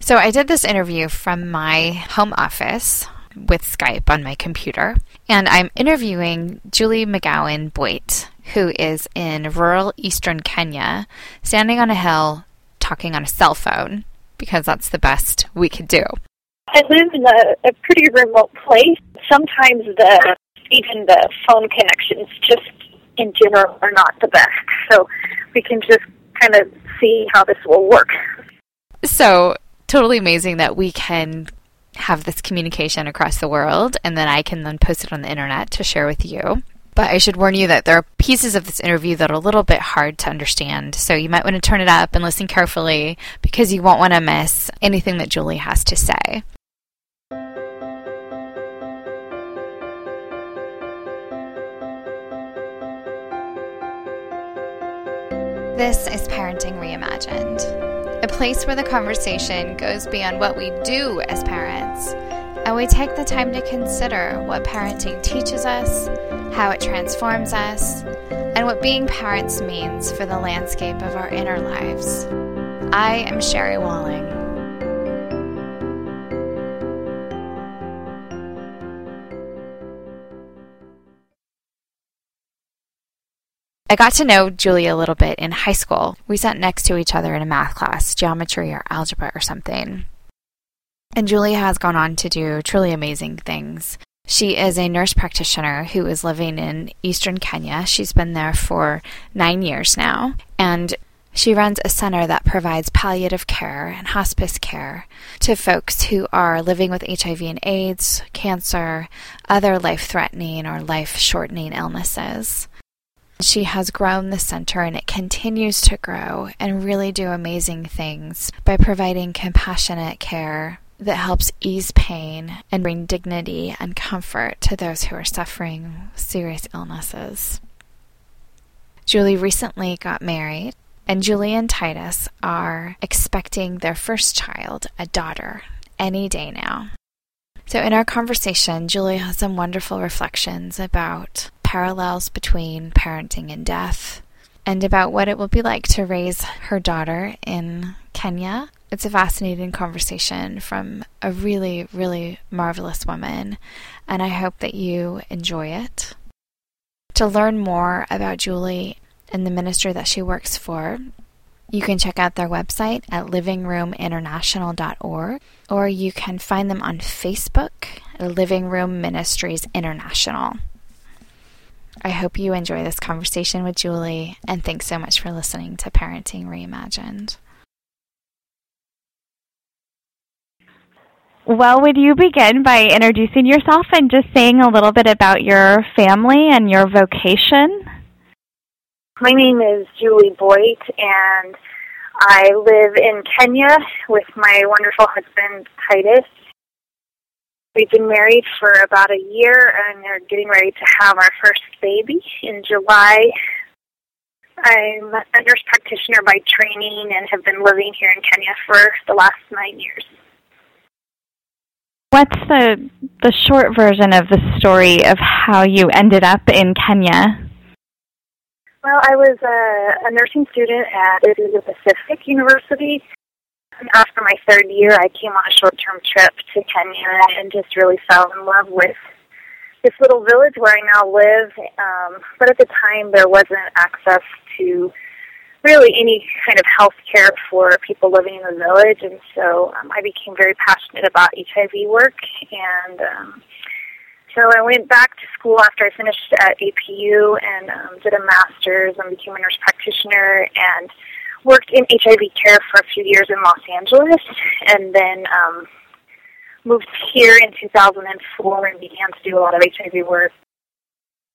So I did this interview from my home office with Skype on my computer, and I'm interviewing Julie McGowan Boyd, who is in rural eastern Kenya, standing on a hill talking on a cell phone because that's the best we could do. I live in a, a pretty remote place. Sometimes the even the phone connections just in general are not the best. So we can just kind of see how this will work. So totally amazing that we can have this communication across the world and then I can then post it on the internet to share with you. But I should warn you that there are pieces of this interview that are a little bit hard to understand. So you might want to turn it up and listen carefully because you won't want to miss anything that Julie has to say. This is Parenting Reimagined, a place where the conversation goes beyond what we do as parents, and we take the time to consider what parenting teaches us, how it transforms us, and what being parents means for the landscape of our inner lives. I am Sherry Walling. I got to know Julia a little bit in high school. We sat next to each other in a math class, geometry or algebra or something. And Julia has gone on to do truly amazing things. She is a nurse practitioner who is living in eastern Kenya. She's been there for nine years now. And she runs a center that provides palliative care and hospice care to folks who are living with HIV and AIDS, cancer, other life threatening or life shortening illnesses. She has grown the center and it continues to grow and really do amazing things by providing compassionate care that helps ease pain and bring dignity and comfort to those who are suffering serious illnesses. Julie recently got married, and Julie and Titus are expecting their first child, a daughter, any day now. So, in our conversation, Julie has some wonderful reflections about parallels between parenting and death, and about what it will be like to raise her daughter in Kenya. It's a fascinating conversation from a really, really marvelous woman, and I hope that you enjoy it. To learn more about Julie and the ministry that she works for, you can check out their website at livingroominternational.org, or you can find them on Facebook, Living Room Ministries International. I hope you enjoy this conversation with Julie, and thanks so much for listening to Parenting Reimagined. Well, would you begin by introducing yourself and just saying a little bit about your family and your vocation? My name is Julie Boyd, and I live in Kenya with my wonderful husband, Titus. We've been married for about a year and are getting ready to have our first baby in July. I'm a nurse practitioner by training and have been living here in Kenya for the last nine years. What's the the short version of the story of how you ended up in Kenya? Well, I was a, a nursing student at the Pacific University after my third year, I came on a short-term trip to Kenya and just really fell in love with this little village where I now live. Um, but at the time, there wasn't access to really any kind of health care for people living in the village, and so um, I became very passionate about HIV work. And um, so I went back to school after I finished at APU and um, did a master's and became a nurse practitioner and worked in HIV care for a few years in Los Angeles, and then um, moved here in 2004 and began to do a lot of HIV work.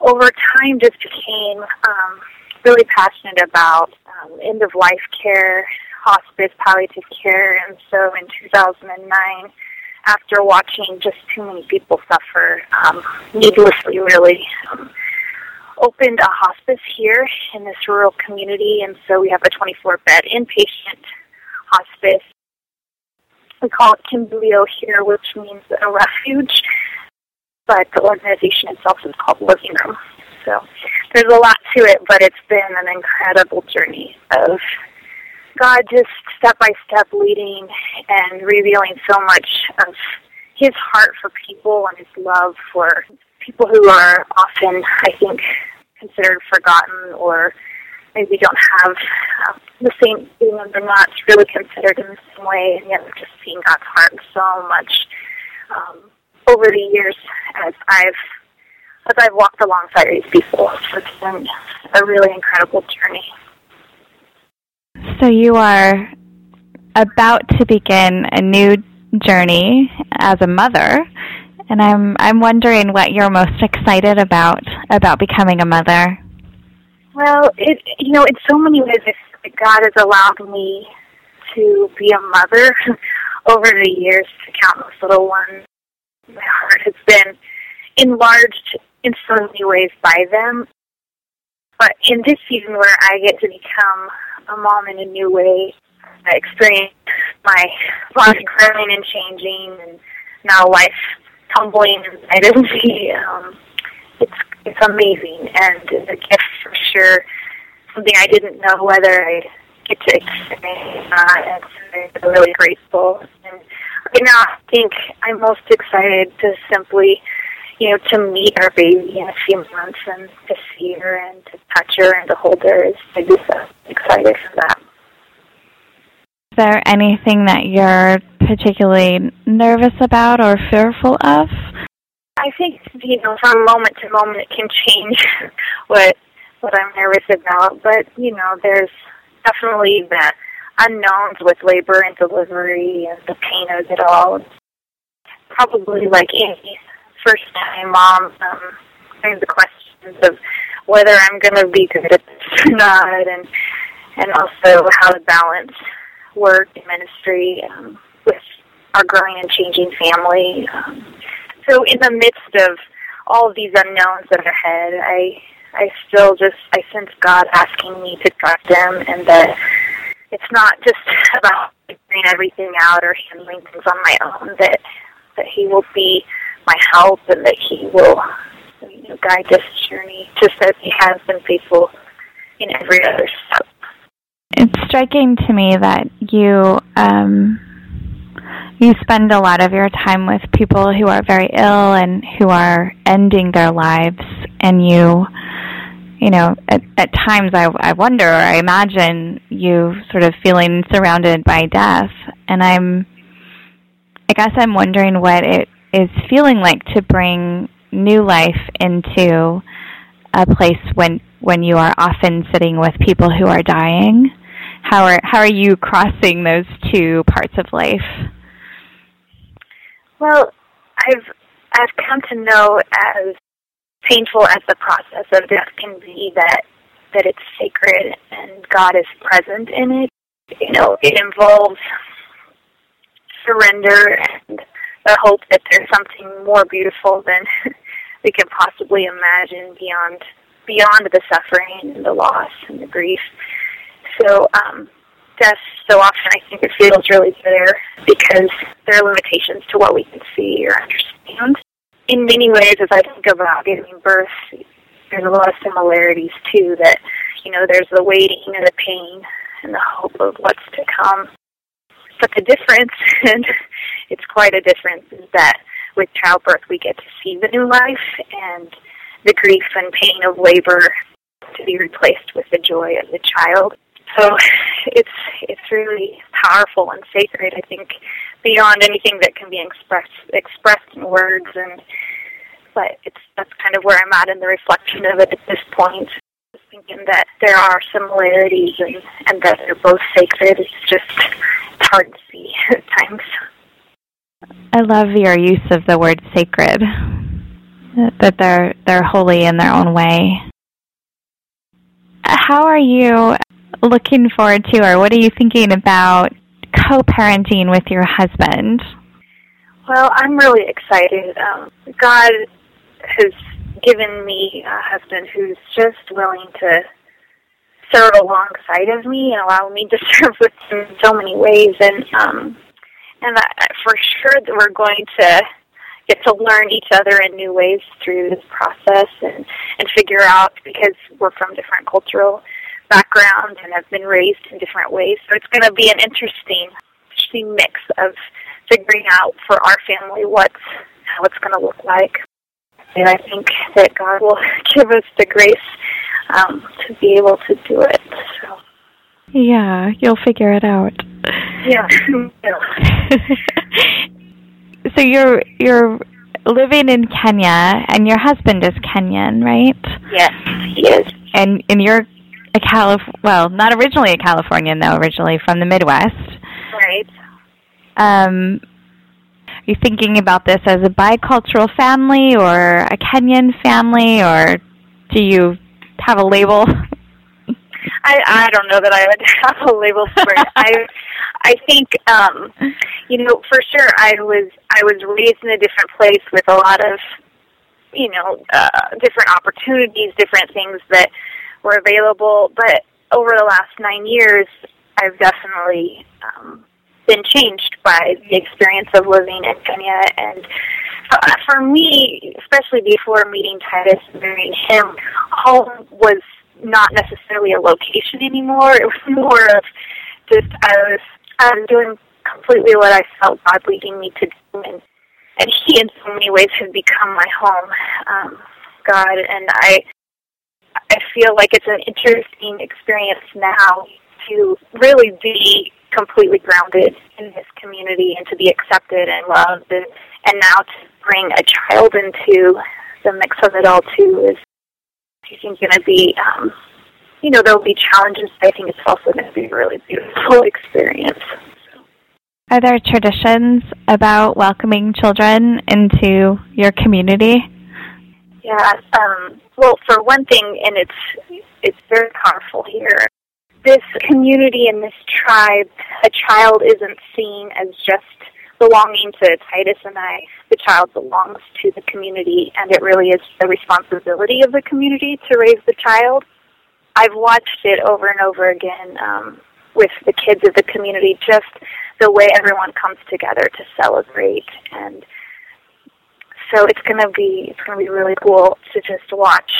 Over time, just became um, really passionate about um, end of life care, hospice, palliative care, and so in 2009, after watching just too many people suffer um, needlessly, really. Um, opened a hospice here in this rural community, and so we have a 24 bed inpatient hospice. We call it Kimbilio here, which means a refuge, but the organization itself is called Living Room. So there's a lot to it, but it's been an incredible journey of God just step by step leading and revealing so much of His heart for people and His love for people who are often, I think, considered forgotten or maybe don't have uh, the same, you know, they're not really considered in the same way, and yet just seeing God's heart so much um, over the years as I've as I've walked alongside these people. It's been a really incredible journey. So you are about to begin a new journey as a mother, and I'm I'm wondering what you're most excited about about becoming a mother. Well, it you know, in so many ways, God has allowed me to be a mother over the years to countless little ones. My heart has been enlarged in so many ways by them. But in this season where I get to become a mom in a new way, I experience my body growing and changing, and now life tumbling inside of me. Um, it's it's amazing and a gift for sure. Something I didn't know whether I'd get to experience or not, and I'm really grateful. And right now, I think I'm most excited to simply you know, to meet our baby in a few months and to see her and to touch her and to hold her is I'm just uh, excited for that. Is there anything that you're particularly nervous about or fearful of? I think you know, from moment to moment, it can change what what I'm nervous about. But you know, there's definitely the unknowns with labor and delivery and the pain of it all. Probably like any first time mom, um, there's the questions of whether I'm going to be good at this or not, and and also how to balance work and ministry um, with our growing and changing family. Um, so in the midst of all of these unknowns that are ahead, I I still just I sense God asking me to trust Him, and that it's not just about figuring everything out or handling things on my own. That that He will be my help and that He will you know, guide this journey just as He has been faithful in every other step. It's striking to me that you um, you spend a lot of your time with people who are very ill and who are ending their lives, and you you know at, at times I, I wonder or I imagine you sort of feeling surrounded by death, and I'm I guess I'm wondering what it is feeling like to bring new life into a place when when you are often sitting with people who are dying how are how are you crossing those two parts of life well i've i've come to know as painful as the process of death can be that that it's sacred and god is present in it you know it involves surrender and the hope that there's something more beautiful than we can possibly imagine beyond beyond the suffering and the loss and the grief. So um, death, so often I think it feels really bitter because there are limitations to what we can see or understand. In many ways, as I think about giving birth, there's a lot of similarities too. That you know, there's the waiting and the pain and the hope of what's to come. But the difference, and it's quite a difference, is that with childbirth we get to see the new life and the grief and pain of labor to be replaced with the joy of the child. So it's it's really powerful and sacred. I think beyond anything that can be expressed expressed in words and but it's that's kind of where I'm at in the reflection of it at this point. Thinking that there are similarities and, and that they're both sacred. It's just it's hard to see at times. I love your use of the word sacred. That they're they're holy in their own way. How are you looking forward to, or what are you thinking about co-parenting with your husband? Well, I'm really excited. Um, God has given me a husband who's just willing to serve alongside of me and allow me to serve with him in so many ways. And um, and I, for sure that we're going to get to learn each other in new ways through this process and and figure out because we're from different cultural background and have been raised in different ways. So it's going to be an interesting, interesting mix of figuring out for our family what's how it's going to look like. And I think that God will give us the grace um, to be able to do it. So. Yeah, you'll figure it out. Yeah. so you're you're living in Kenya, and your husband is Kenyan, right? Yes, he is. And and you're a Calif well, not originally a Californian though, originally from the Midwest. Right. Um, are you thinking about this as a bicultural family or a Kenyan family, or do you have a label? I I don't know that I would have a label for it. I I think um you know for sure I was I was raised in a different place with a lot of you know uh different opportunities, different things that were available, but over the last 9 years I've definitely um been changed by the experience of living in Kenya. And uh, for me, especially before meeting Titus and marrying him, home was not necessarily a location anymore. It was more of just I was was doing completely what I felt God leading me to do, and and He in so many ways has become my home, um, God, and I I feel like it's an interesting experience now to really be completely grounded in this community and to be accepted and loved and, and now to bring a child into the mix of it all too is I think going to be, um, you know, there'll be challenges. I think it's also going to be a really beautiful experience. Are there traditions about welcoming children into your community? Yeah. Um, well, for one thing, and it's it's very powerful here. This community and this tribe, a child isn't seen as just belonging to Titus and I, the child belongs to the community, and it really is the responsibility of the community to raise the child. I've watched it over and over again um, with the kids of the community, just the way everyone comes together to celebrate, and so it's going to be it's going to be really cool to just watch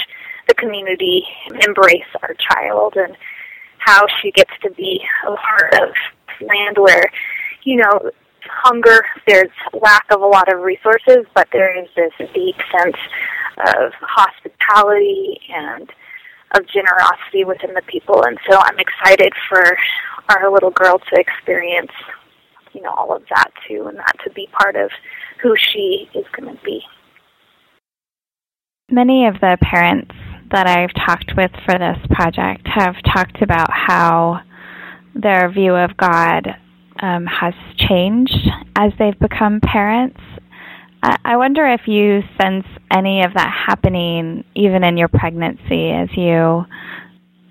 the community embrace our child and how she gets to be a part of land where you know hunger, there's lack of a lot of resources, but there is this deep sense of hospitality and of generosity within the people. And so I'm excited for our little girl to experience, you know, all of that too, and that to be part of who she is going to be. Many of the parents that I've talked with for this project have talked about how their view of God um, has changed as they've become parents. I, wonder if you sense any of that happening even in your pregnancy as you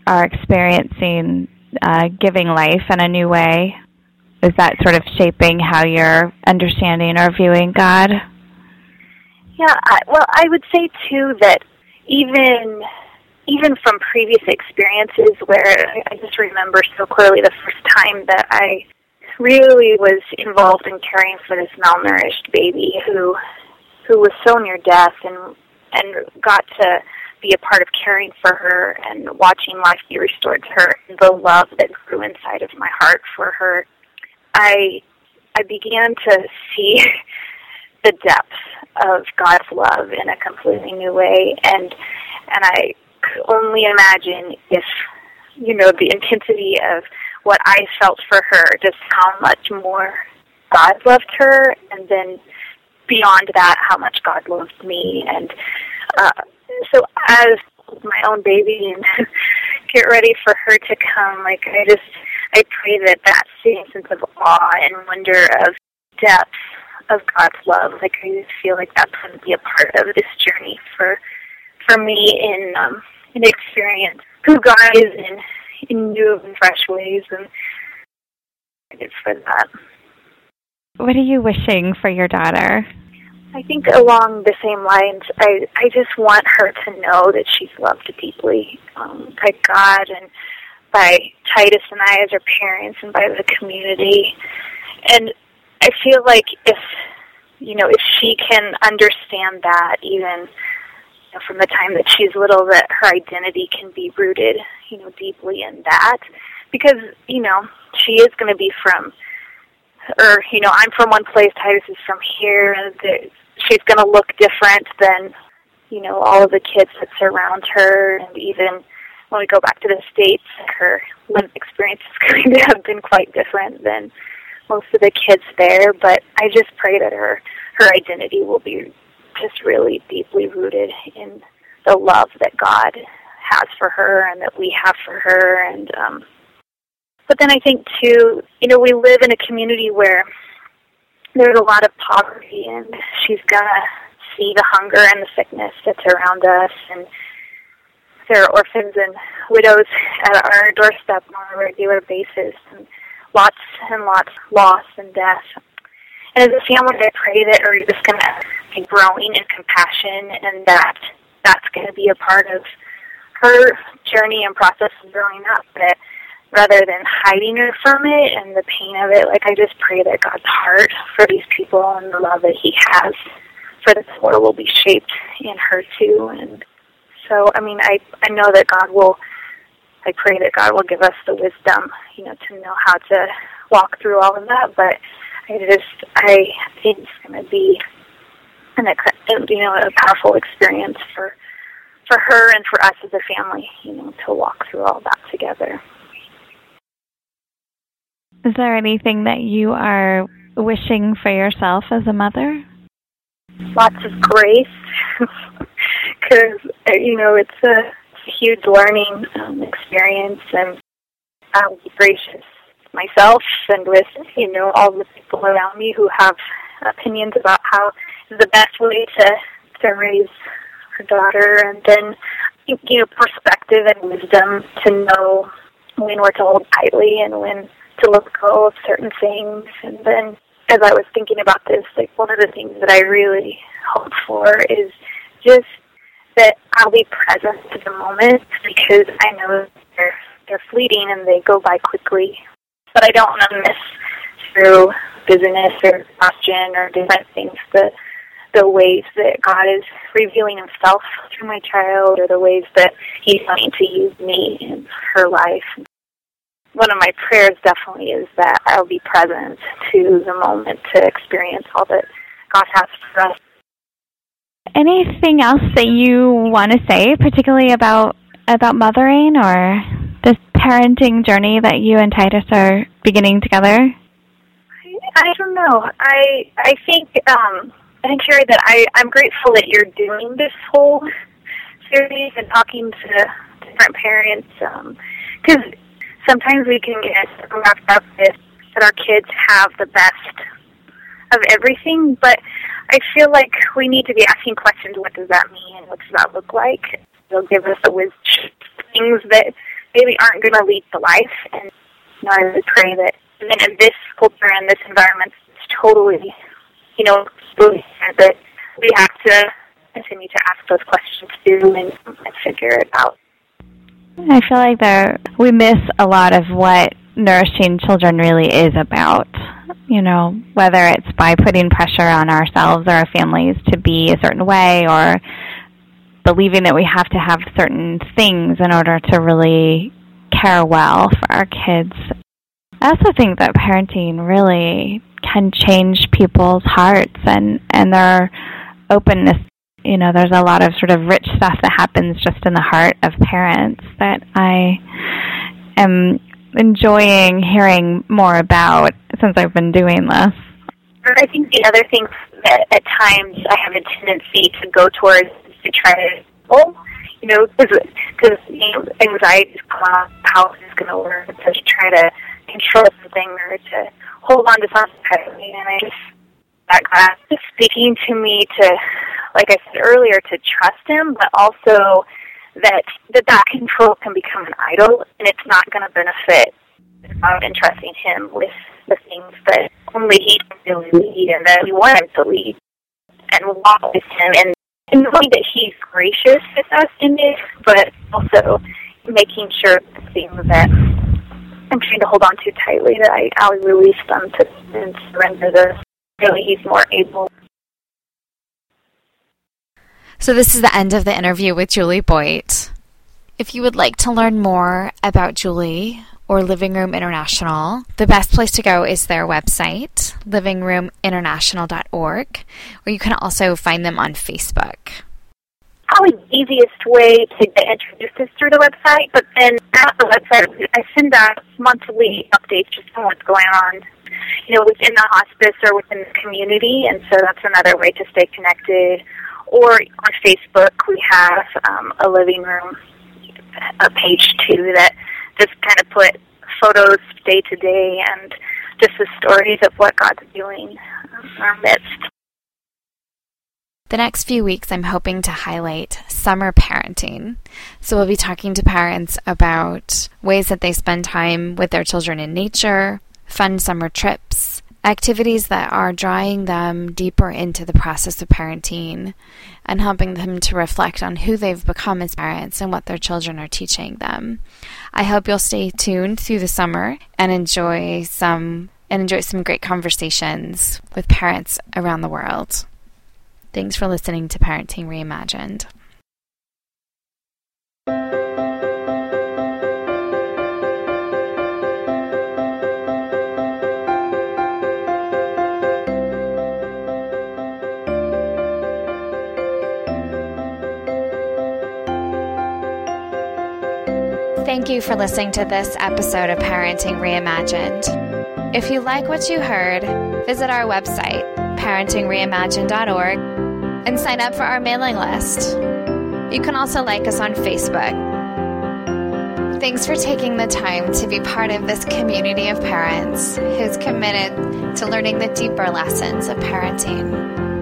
are experiencing uh, giving life in a new way. Is that sort of shaping how you're understanding or viewing God? Yeah, I, well, I would say too that even even from previous experiences where I just remember so clearly the first time that I really was involved in caring for this malnourished baby who who was so near death and and got to be a part of caring for her and watching life be restored to her and the love that grew inside of my heart for her i i began to see the depth of god's love in a completely new way and and i could only imagine if you know the intensity of what I felt for her, just how much more God loved her, and then beyond that, how much God loved me. And uh, so, as my own baby and get ready for her to come, like I just, I pray that that same sense of awe and wonder of depth of God's love, like I just feel like that's going to be a part of this journey for for me in um, in experience who God is in in new and fresh ways, and it's for that. What are you wishing for your daughter? I think along the same lines, I I just want her to know that she's loved deeply um, by God and by Titus and I as her parents and by the community. And I feel like if you know if she can understand that even you know, from the time that she's little that her identity can be rooted, you know, deeply in that. Because, you know, she is going to be from, or, you know, I'm from one place, Titus is from here, and she's going to look different than, you know, all of the kids that surround her, and even when we go back to the States, her lived experience is going to have been quite different than most of the kids there, but I just pray that her her identity will be just really deeply rooted in the love that God has for her and that we have for her and um but then I think too, you know, we live in a community where there's a lot of poverty and she's gonna see the hunger and the sickness that's around us and there are orphans and widows at our doorstep on a regular basis and lots and lots loss and death. And as a family, I pray that we're just going to be growing in compassion and that that's going to be a part of her journey and process of growing up. That rather than hiding her from it and the pain of it, like I just pray that God's heart for these people and the love that He has for the poor will be shaped in her too. And so, I mean, I I know that God will I pray that God will give us the wisdom, you know, to know how to walk through all of that. But I just, I think it's going to be an, you know, a powerful experience for for her and for us as a family, you know, to walk through all that together. Is there anything that you are wishing for yourself as a mother? Lots of grace, because you know it's a huge learning um, experience, and I'll be gracious myself and with you know all the people around me who have opinions about how the best way to to raise her daughter, and then you know perspective and wisdom to know when we're to hold tightly and when to let go of certain things, and then as I was thinking about this, like one of the things that I really hope for is just that I'll be present to the moment because I know they're they're fleeting and they go by quickly. But I don't want to miss through busyness or exhaustion or different things the the ways that God is revealing Himself through my child, or the ways that He's wanting to use me in her life. One of my prayers definitely is that I'll be present to the moment to experience all that God has for us anything else that you want to say, particularly about about mothering or this parenting journey that you and Titus are beginning together? I don't know. I I think um, I think Sherry that I I'm grateful that you're doing this whole series and talking to different parents because um, sometimes we can get wrapped up with that our kids have the best of everything, but I feel like we need to be asking questions. What does that mean? What does that look like? It'll give us a wisdom things that maybe aren't going to lead to life. And you know, I really pray that even in this culture and this environment, it's totally, you know, that we have to continue to ask those questions too and, and figure it out. I feel like there we miss a lot of what nourishing children really is about you know, whether it's by putting pressure on ourselves or our families to be a certain way or believing that we have to have certain things in order to really care well for our kids. I also think that parenting really can change people's hearts and, and their openness. You know, there's a lot of sort of rich stuff that happens just in the heart of parents that I am enjoying hearing more about since I've been doing this. I think the other thing that at times I have a tendency to go towards is to try to, you know, because you know, anxiety is out, how this is going to work, so to try to control something or to hold on to something. And I just, that God is speaking to me to, like I said earlier, to trust Him, but also that that, that control can become an idol and it's not going to benefit um, entrusting him with the things that only he can really lead and that we want him to lead and walk with him and, and knowing that he's gracious with us in it, but also making sure the things that I'm trying to hold on to tightly that I, I'll release them to and surrender those. Really, he's more able So, this is the end of the interview with Julie Boyd. If you would like to learn more about Julie or Living Room International, the best place to go is their website, livingroominternational.org, or you can also find them on Facebook probably the easiest way to get introduced is through the website. But then at the website, I send out monthly updates just on what's going on, you know, within the hospice or within the community. And so that's another way to stay connected. Or on Facebook, we have um, a living room, a page too that just kind of put photos day to day and just the stories of what God's doing in our midst. The next few weeks, I'm hoping to highlight summer parenting. So, we'll be talking to parents about ways that they spend time with their children in nature, fun summer trips, activities that are drawing them deeper into the process of parenting, and helping them to reflect on who they've become as parents and what their children are teaching them. I hope you'll stay tuned through the summer and enjoy some and enjoy some great conversations with parents around the world. Thanks for listening to Parenting Reimagined. Thank you for listening to this episode of Parenting Reimagined. If you like what you heard, visit our website, parentingreimagined.org and sign up for our mailing list. You can also like us on Facebook. Thanks for taking the time to be part of this community of parents who's committed to learning the deeper lessons of parenting.